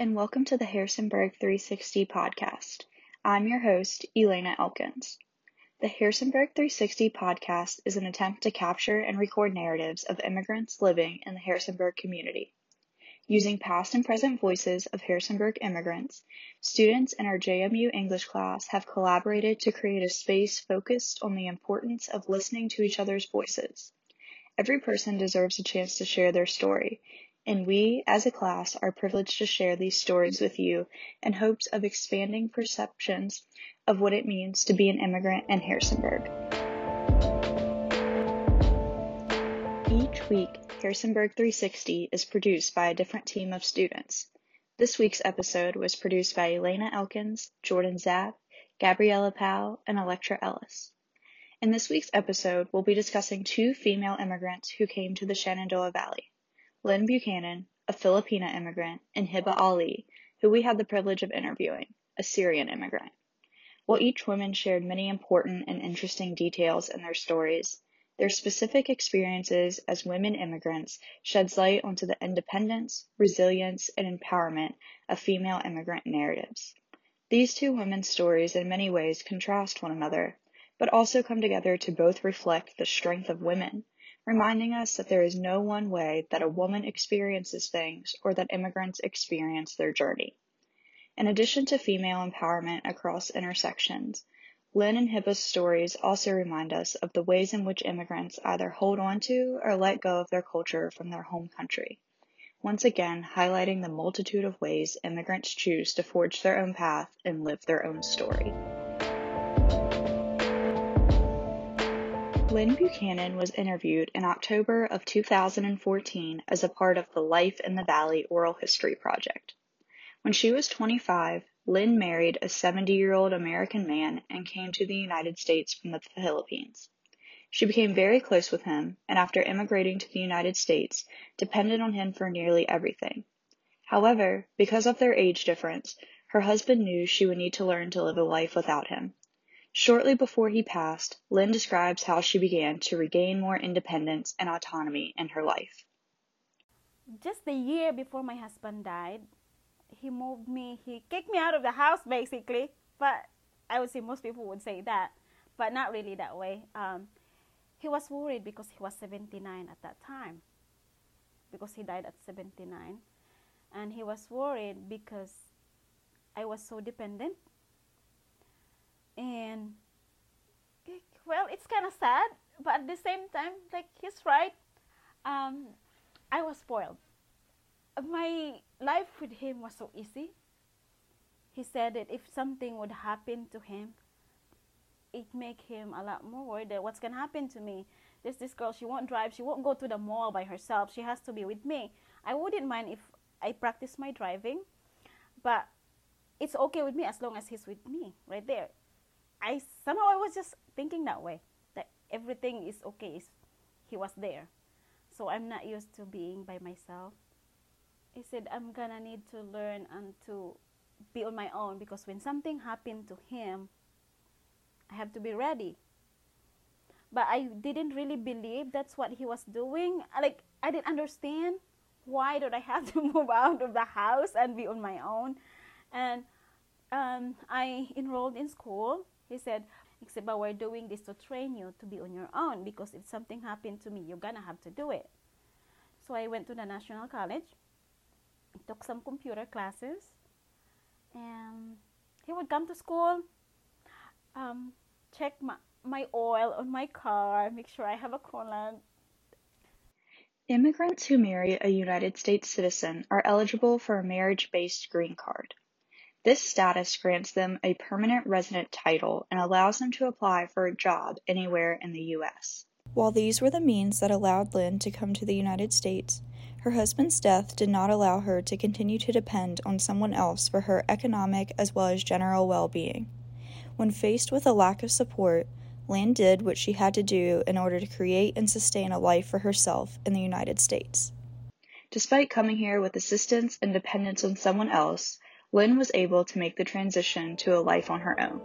and welcome to the Harrisonburg 360 podcast. I'm your host, Elena Elkins. The Harrisonburg 360 podcast is an attempt to capture and record narratives of immigrants living in the Harrisonburg community. Using past and present voices of Harrisonburg immigrants, students in our JMU English class have collaborated to create a space focused on the importance of listening to each other's voices. Every person deserves a chance to share their story, and we, as a class, are privileged to share these stories with you in hopes of expanding perceptions of what it means to be an immigrant in Harrisonburg. Each week, Harrisonburg 360 is produced by a different team of students. This week's episode was produced by Elena Elkins, Jordan Zapp, Gabriella Powell, and Electra Ellis. In this week's episode, we'll be discussing two female immigrants who came to the Shenandoah Valley. Lynn Buchanan, a Filipina immigrant, and Hiba Ali, who we had the privilege of interviewing, a Syrian immigrant. While each woman shared many important and interesting details in their stories, their specific experiences as women immigrants sheds light onto the independence, resilience, and empowerment of female immigrant narratives. These two women's stories in many ways contrast one another, but also come together to both reflect the strength of women reminding us that there is no one way that a woman experiences things or that immigrants experience their journey. In addition to female empowerment across intersections, Lynn and Hiba's stories also remind us of the ways in which immigrants either hold on to or let go of their culture from their home country. Once again, highlighting the multitude of ways immigrants choose to forge their own path and live their own story. Lynn Buchanan was interviewed in October of 2014 as a part of the Life in the Valley Oral History Project. When she was 25, Lynn married a 70 year old American man and came to the United States from the Philippines. She became very close with him, and after immigrating to the United States, depended on him for nearly everything. However, because of their age difference, her husband knew she would need to learn to live a life without him. Shortly before he passed, Lynn describes how she began to regain more independence and autonomy in her life. Just the year before my husband died, he moved me, he kicked me out of the house basically. But I would say most people would say that, but not really that way. Um, he was worried because he was 79 at that time, because he died at 79. And he was worried because I was so dependent and well it's kind of sad but at the same time like he's right. Um, i was spoiled. My life with him was so easy. He said that if something would happen to him it make him a lot more worried that what's to happen to me. There's this girl she won't drive she won't go to the mall by herself she has to be with me. I wouldn't mind if i practice my driving but it's okay with me as long as he's with me right there I somehow I was just thinking that way that everything is okay. He was there, so I'm not used to being by myself. He said I'm gonna need to learn and to be on my own because when something happened to him, I have to be ready. But I didn't really believe that's what he was doing. Like I didn't understand why did I have to move out of the house and be on my own, and um, I enrolled in school he said, Xiba, we're doing this to train you to be on your own because if something happened to me, you're gonna have to do it. So I went to the National College, took some computer classes, and he would come to school, um, check my, my oil on my car, make sure I have a coolant. Immigrants who marry a United States citizen are eligible for a marriage based green card. This status grants them a permanent resident title and allows them to apply for a job anywhere in the U.S. While these were the means that allowed Lynn to come to the United States, her husband's death did not allow her to continue to depend on someone else for her economic as well as general well being. When faced with a lack of support, Lynn did what she had to do in order to create and sustain a life for herself in the United States. Despite coming here with assistance and dependence on someone else, Lynn was able to make the transition to a life on her own.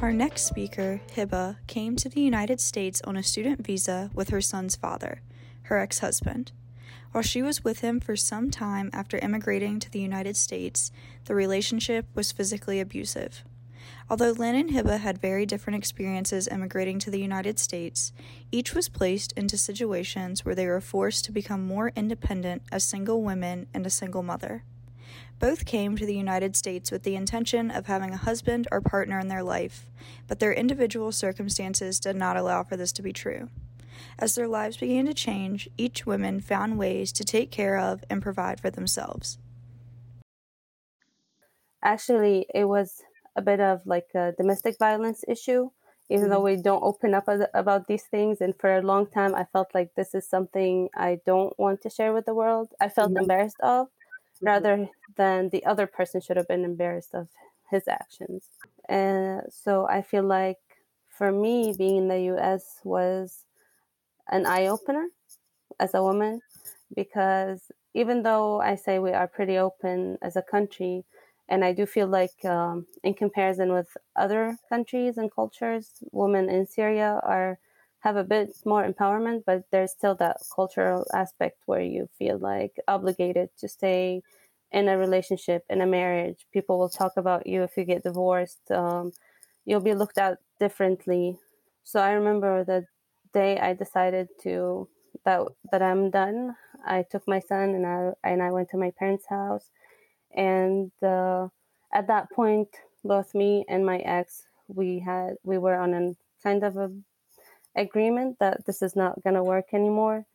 Our next speaker, Hiba, came to the United States on a student visa with her son's father, her ex husband. While she was with him for some time after immigrating to the United States, the relationship was physically abusive. Although Lynn and Hiba had very different experiences immigrating to the United States, each was placed into situations where they were forced to become more independent as single women and a single mother. Both came to the United States with the intention of having a husband or partner in their life, but their individual circumstances did not allow for this to be true. As their lives began to change, each woman found ways to take care of and provide for themselves. Actually, it was a bit of like a domestic violence issue, even mm-hmm. though we don't open up about these things. And for a long time, I felt like this is something I don't want to share with the world. I felt mm-hmm. embarrassed of mm-hmm. rather than the other person should have been embarrassed of his actions. And so I feel like for me, being in the US was an eye opener as a woman because even though I say we are pretty open as a country, and I do feel like, um, in comparison with other countries and cultures, women in Syria are have a bit more empowerment, but there's still that cultural aspect where you feel like obligated to stay in a relationship, in a marriage. People will talk about you if you get divorced. Um, you'll be looked at differently. So I remember the day I decided to that that I'm done. I took my son and I and I went to my parents' house and uh, at that point both me and my ex we had we were on a kind of a agreement that this is not going to work anymore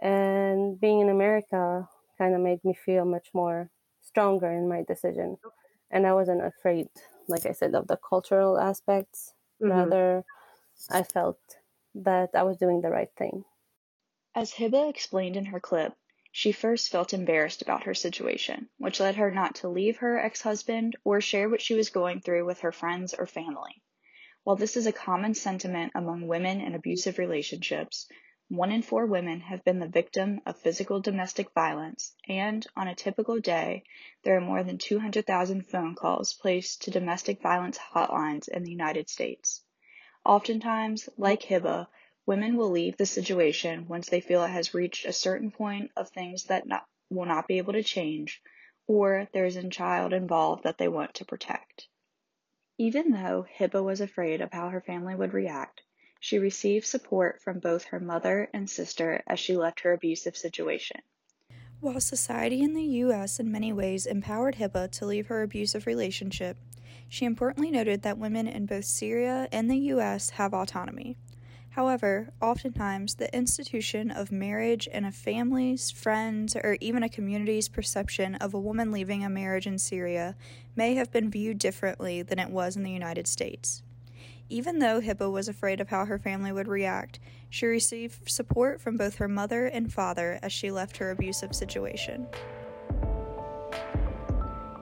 and being in america kind of made me feel much more stronger in my decision and i wasn't afraid like i said of the cultural aspects. Mm-hmm. rather i felt that i was doing the right thing. As hiba explained in her clip she first felt embarrassed about her situation, which led her not to leave her ex husband or share what she was going through with her friends or family. While this is a common sentiment among women in abusive relationships, one in four women have been the victim of physical domestic violence, and on a typical day, there are more than 200,000 phone calls placed to domestic violence hotlines in the United States. Oftentimes, like Hiba, Women will leave the situation once they feel it has reached a certain point of things that not, will not be able to change, or there is a child involved that they want to protect. Even though Hiba was afraid of how her family would react, she received support from both her mother and sister as she left her abusive situation. While society in the U.S. in many ways empowered Hiba to leave her abusive relationship, she importantly noted that women in both Syria and the U.S. have autonomy. However, oftentimes the institution of marriage and a family's, friends, or even a community's perception of a woman leaving a marriage in Syria may have been viewed differently than it was in the United States. Even though Hiba was afraid of how her family would react, she received support from both her mother and father as she left her abusive situation.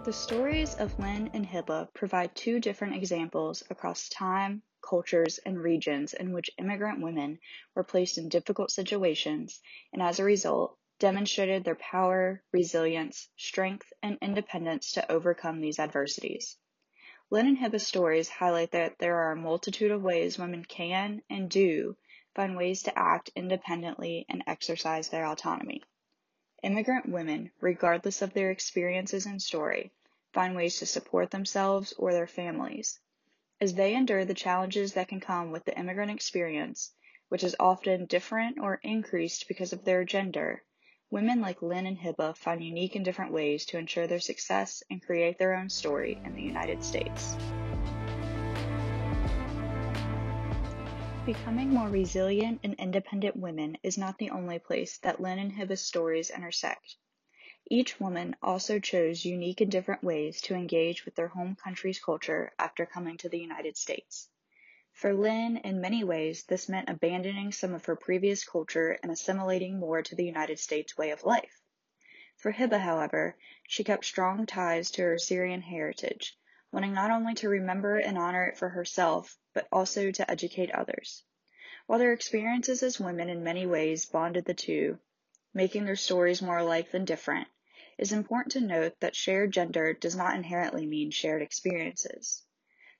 The stories of Lynn and Hiba provide two different examples across time, cultures, and regions in which immigrant women were placed in difficult situations and as a result demonstrated their power, resilience, strength, and independence to overcome these adversities. Lynn and Hiba's stories highlight that there are a multitude of ways women can and do find ways to act independently and exercise their autonomy. Immigrant women, regardless of their experiences and story, find ways to support themselves or their families, as they endure the challenges that can come with the immigrant experience, which is often different or increased because of their gender, women like Lynn and Hiba find unique and different ways to ensure their success and create their own story in the United States. Becoming more resilient and independent women is not the only place that Lynn and Hiba's stories intersect. Each woman also chose unique and different ways to engage with their home country's culture after coming to the United States. For Lynn, in many ways, this meant abandoning some of her previous culture and assimilating more to the United States way of life. For Hiba, however, she kept strong ties to her Syrian heritage, wanting not only to remember and honor it for herself, but also to educate others. While their experiences as women in many ways bonded the two, making their stories more alike than different, is important to note that shared gender does not inherently mean shared experiences.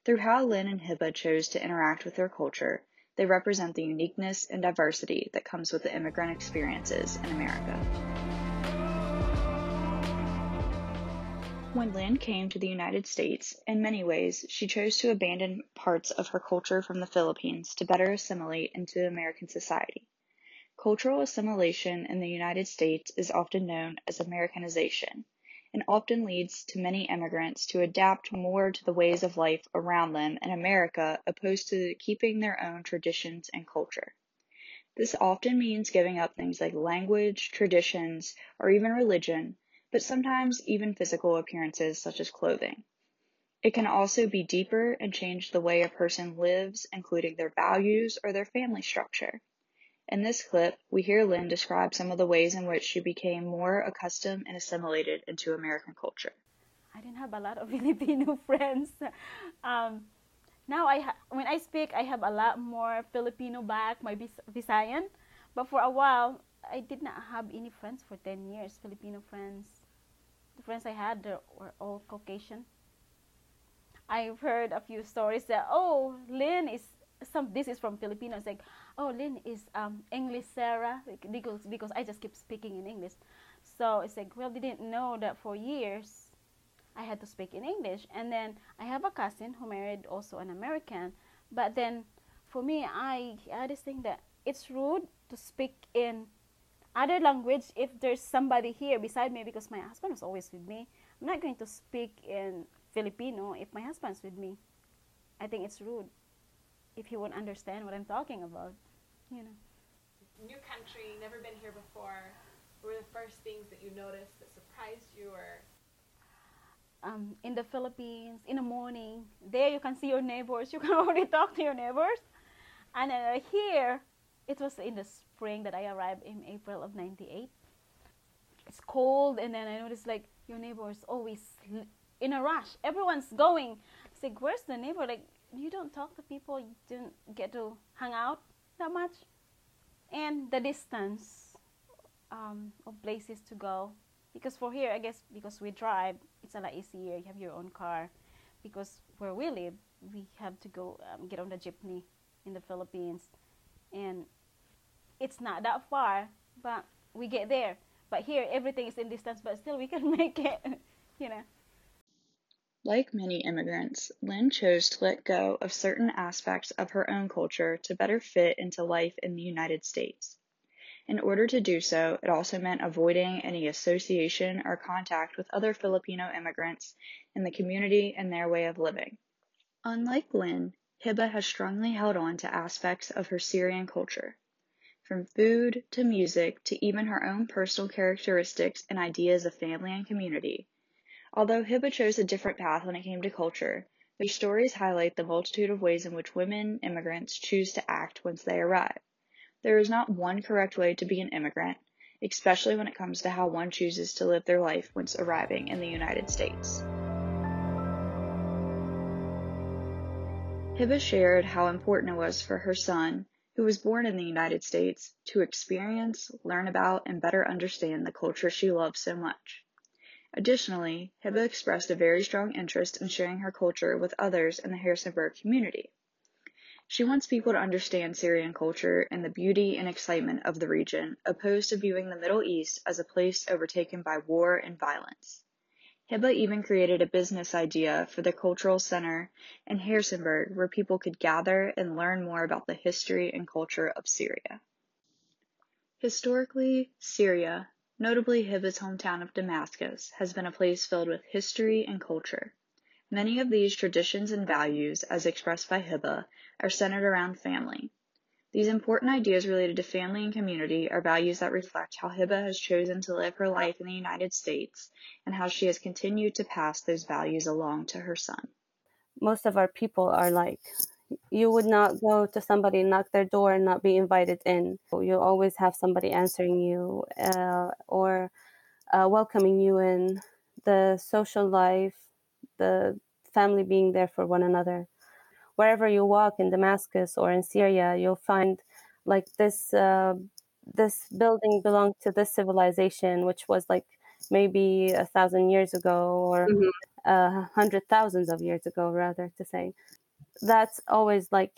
Through how Lynn and Hiba chose to interact with their culture, they represent the uniqueness and diversity that comes with the immigrant experiences in America. When Lynn came to the United States, in many ways, she chose to abandon parts of her culture from the Philippines to better assimilate into American society. Cultural assimilation in the United States is often known as Americanization and often leads to many immigrants to adapt more to the ways of life around them in America opposed to keeping their own traditions and culture. This often means giving up things like language, traditions, or even religion but sometimes even physical appearances such as clothing. It can also be deeper and change the way a person lives, including their values or their family structure. In this clip, we hear Lynn describe some of the ways in which she became more accustomed and assimilated into American culture. I didn't have a lot of Filipino friends. Um, now I ha- when I speak, I have a lot more Filipino back, my Vis- Visayan. But for a while, I did not have any friends for 10 years, Filipino friends. The friends I had were all Caucasian. I've heard a few stories that, oh, Lynn some, this is from Filipinos, like, oh, Lynn is um, English Sarah, because, because I just keep speaking in English. So it's like, well, they didn't know that for years I had to speak in English. And then I have a cousin who married also an American. But then for me, I, I just think that it's rude to speak in other language if there's somebody here beside me because my husband is always with me. I'm not going to speak in Filipino if my husband's with me. I think it's rude if he won't understand what I'm talking about, you know. New country, never been here before. What were the first things that you noticed that surprised you or um, in the Philippines, in the morning, there you can see your neighbors. You can already talk to your neighbors. And uh, here, it was in the spring that I arrived in April of 98. It's cold, and then I noticed like your neighbor is always in a rush. Everyone's going. It's like, where's the neighbor? Like, you don't talk to people, you don't get to hang out that much. And the distance um, of places to go. Because for here, I guess because we drive, it's a lot easier. You have your own car. Because where we live, we have to go um, get on the jeepney in the Philippines. And it's not that far, but we get there. But here, everything is in distance, but still we can make it, you know. Like many immigrants, Lynn chose to let go of certain aspects of her own culture to better fit into life in the United States. In order to do so, it also meant avoiding any association or contact with other Filipino immigrants in the community and their way of living. Unlike Lynn, Hiba has strongly held on to aspects of her Syrian culture. From food to music to even her own personal characteristics and ideas of family and community. Although Hiba chose a different path when it came to culture, their stories highlight the multitude of ways in which women immigrants choose to act once they arrive. There is not one correct way to be an immigrant, especially when it comes to how one chooses to live their life once arriving in the United States. Hiba shared how important it was for her son who was born in the United States, to experience, learn about, and better understand the culture she loves so much. Additionally, Hiba expressed a very strong interest in sharing her culture with others in the Harrisonburg community. She wants people to understand Syrian culture and the beauty and excitement of the region, opposed to viewing the Middle East as a place overtaken by war and violence. Hiba even created a business idea for the Cultural Center in Harrisonburg where people could gather and learn more about the history and culture of Syria. Historically, Syria, notably Hiba's hometown of Damascus, has been a place filled with history and culture. Many of these traditions and values, as expressed by Hiba, are centered around family. These important ideas related to family and community are values that reflect how Hiba has chosen to live her life in the United States and how she has continued to pass those values along to her son. Most of our people are like, you would not go to somebody, knock their door, and not be invited in. You always have somebody answering you uh, or uh, welcoming you in. The social life, the family being there for one another wherever you walk in Damascus or in Syria, you'll find like this uh, this building belonged to this civilization, which was like maybe a thousand years ago or mm-hmm. uh, hundred thousands of years ago, rather to say. That's always like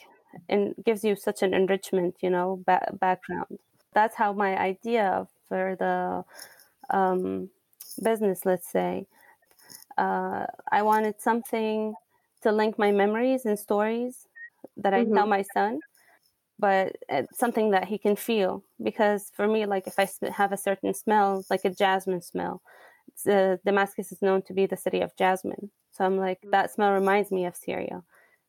and gives you such an enrichment, you know, ba- background. That's how my idea for the um, business, let's say, Uh, I wanted something to link my memories and stories that I mm-hmm. tell my son, but it's something that he can feel. Because for me, like if I have a certain smell, like a jasmine smell, uh, Damascus is known to be the city of jasmine. So I'm like, mm. that smell reminds me of Syria.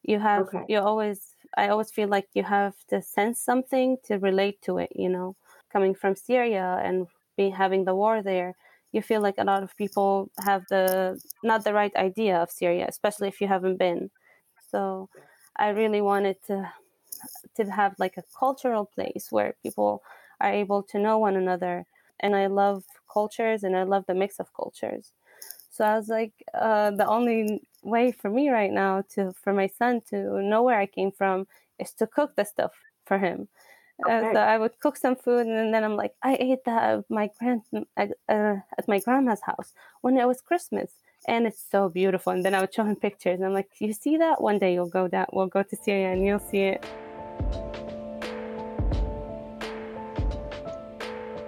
You have, okay. you always, I always feel like you have to sense something to relate to it, you know, coming from Syria and be having the war there. You feel like a lot of people have the not the right idea of Syria, especially if you haven't been. So I really wanted to to have like a cultural place where people are able to know one another. And I love cultures and I love the mix of cultures. So I was like, uh, the only way for me right now to for my son to know where I came from is to cook the stuff for him. Uh, okay. Uh, so I would cook some food, and then I'm like, I ate that at my grand at, uh, at my grandma's house when it was Christmas, and it's so beautiful. And then I would show him pictures, and I'm like, you see that? One day you'll go that we'll go to Syria and you'll see it.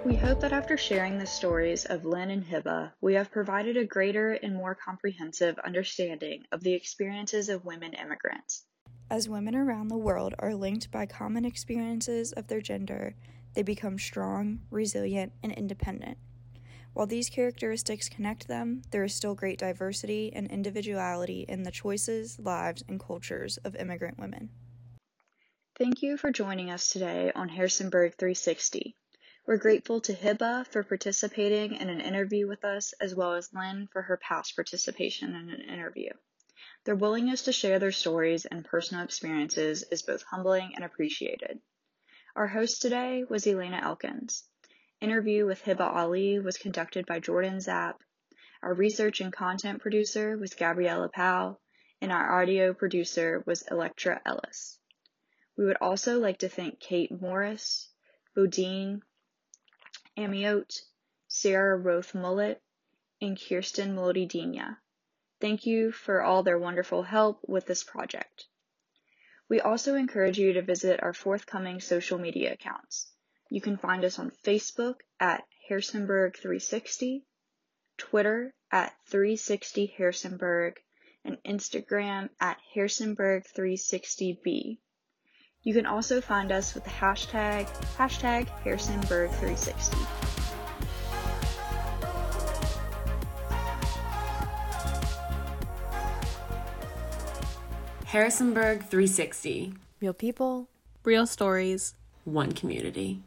We hope that after sharing the stories of Lynn and Hiba, we have provided a greater and more comprehensive understanding of the experiences of women immigrants. As women around the world are linked by common experiences of their gender, they become strong, resilient, and independent. While these characteristics connect them, there is still great diversity and individuality in the choices, lives, and cultures of immigrant women. Thank you for joining us today on Harrisonburg 360. We're grateful to Hiba for participating in an interview with us, as well as Lynn for her past participation in an interview. Their willingness to share their stories and personal experiences is both humbling and appreciated. Our host today was Elena Elkins. Interview with Hiba Ali was conducted by Jordan Zapp. Our research and content producer was Gabriella Powell, and our audio producer was Electra Ellis. We would also like to thank Kate Morris, Bodine, Amiot, Sarah Roth Mullet, and Kirsten Molodina. Thank you for all their wonderful help with this project. We also encourage you to visit our forthcoming social media accounts. You can find us on Facebook at Harrisonburg360, Twitter at 360 Harrisonburg, and Instagram at Harrisonburg360B. You can also find us with the hashtag, hashtag Harrisonburg360. Harrisonburg 360. Real people, real stories, one community.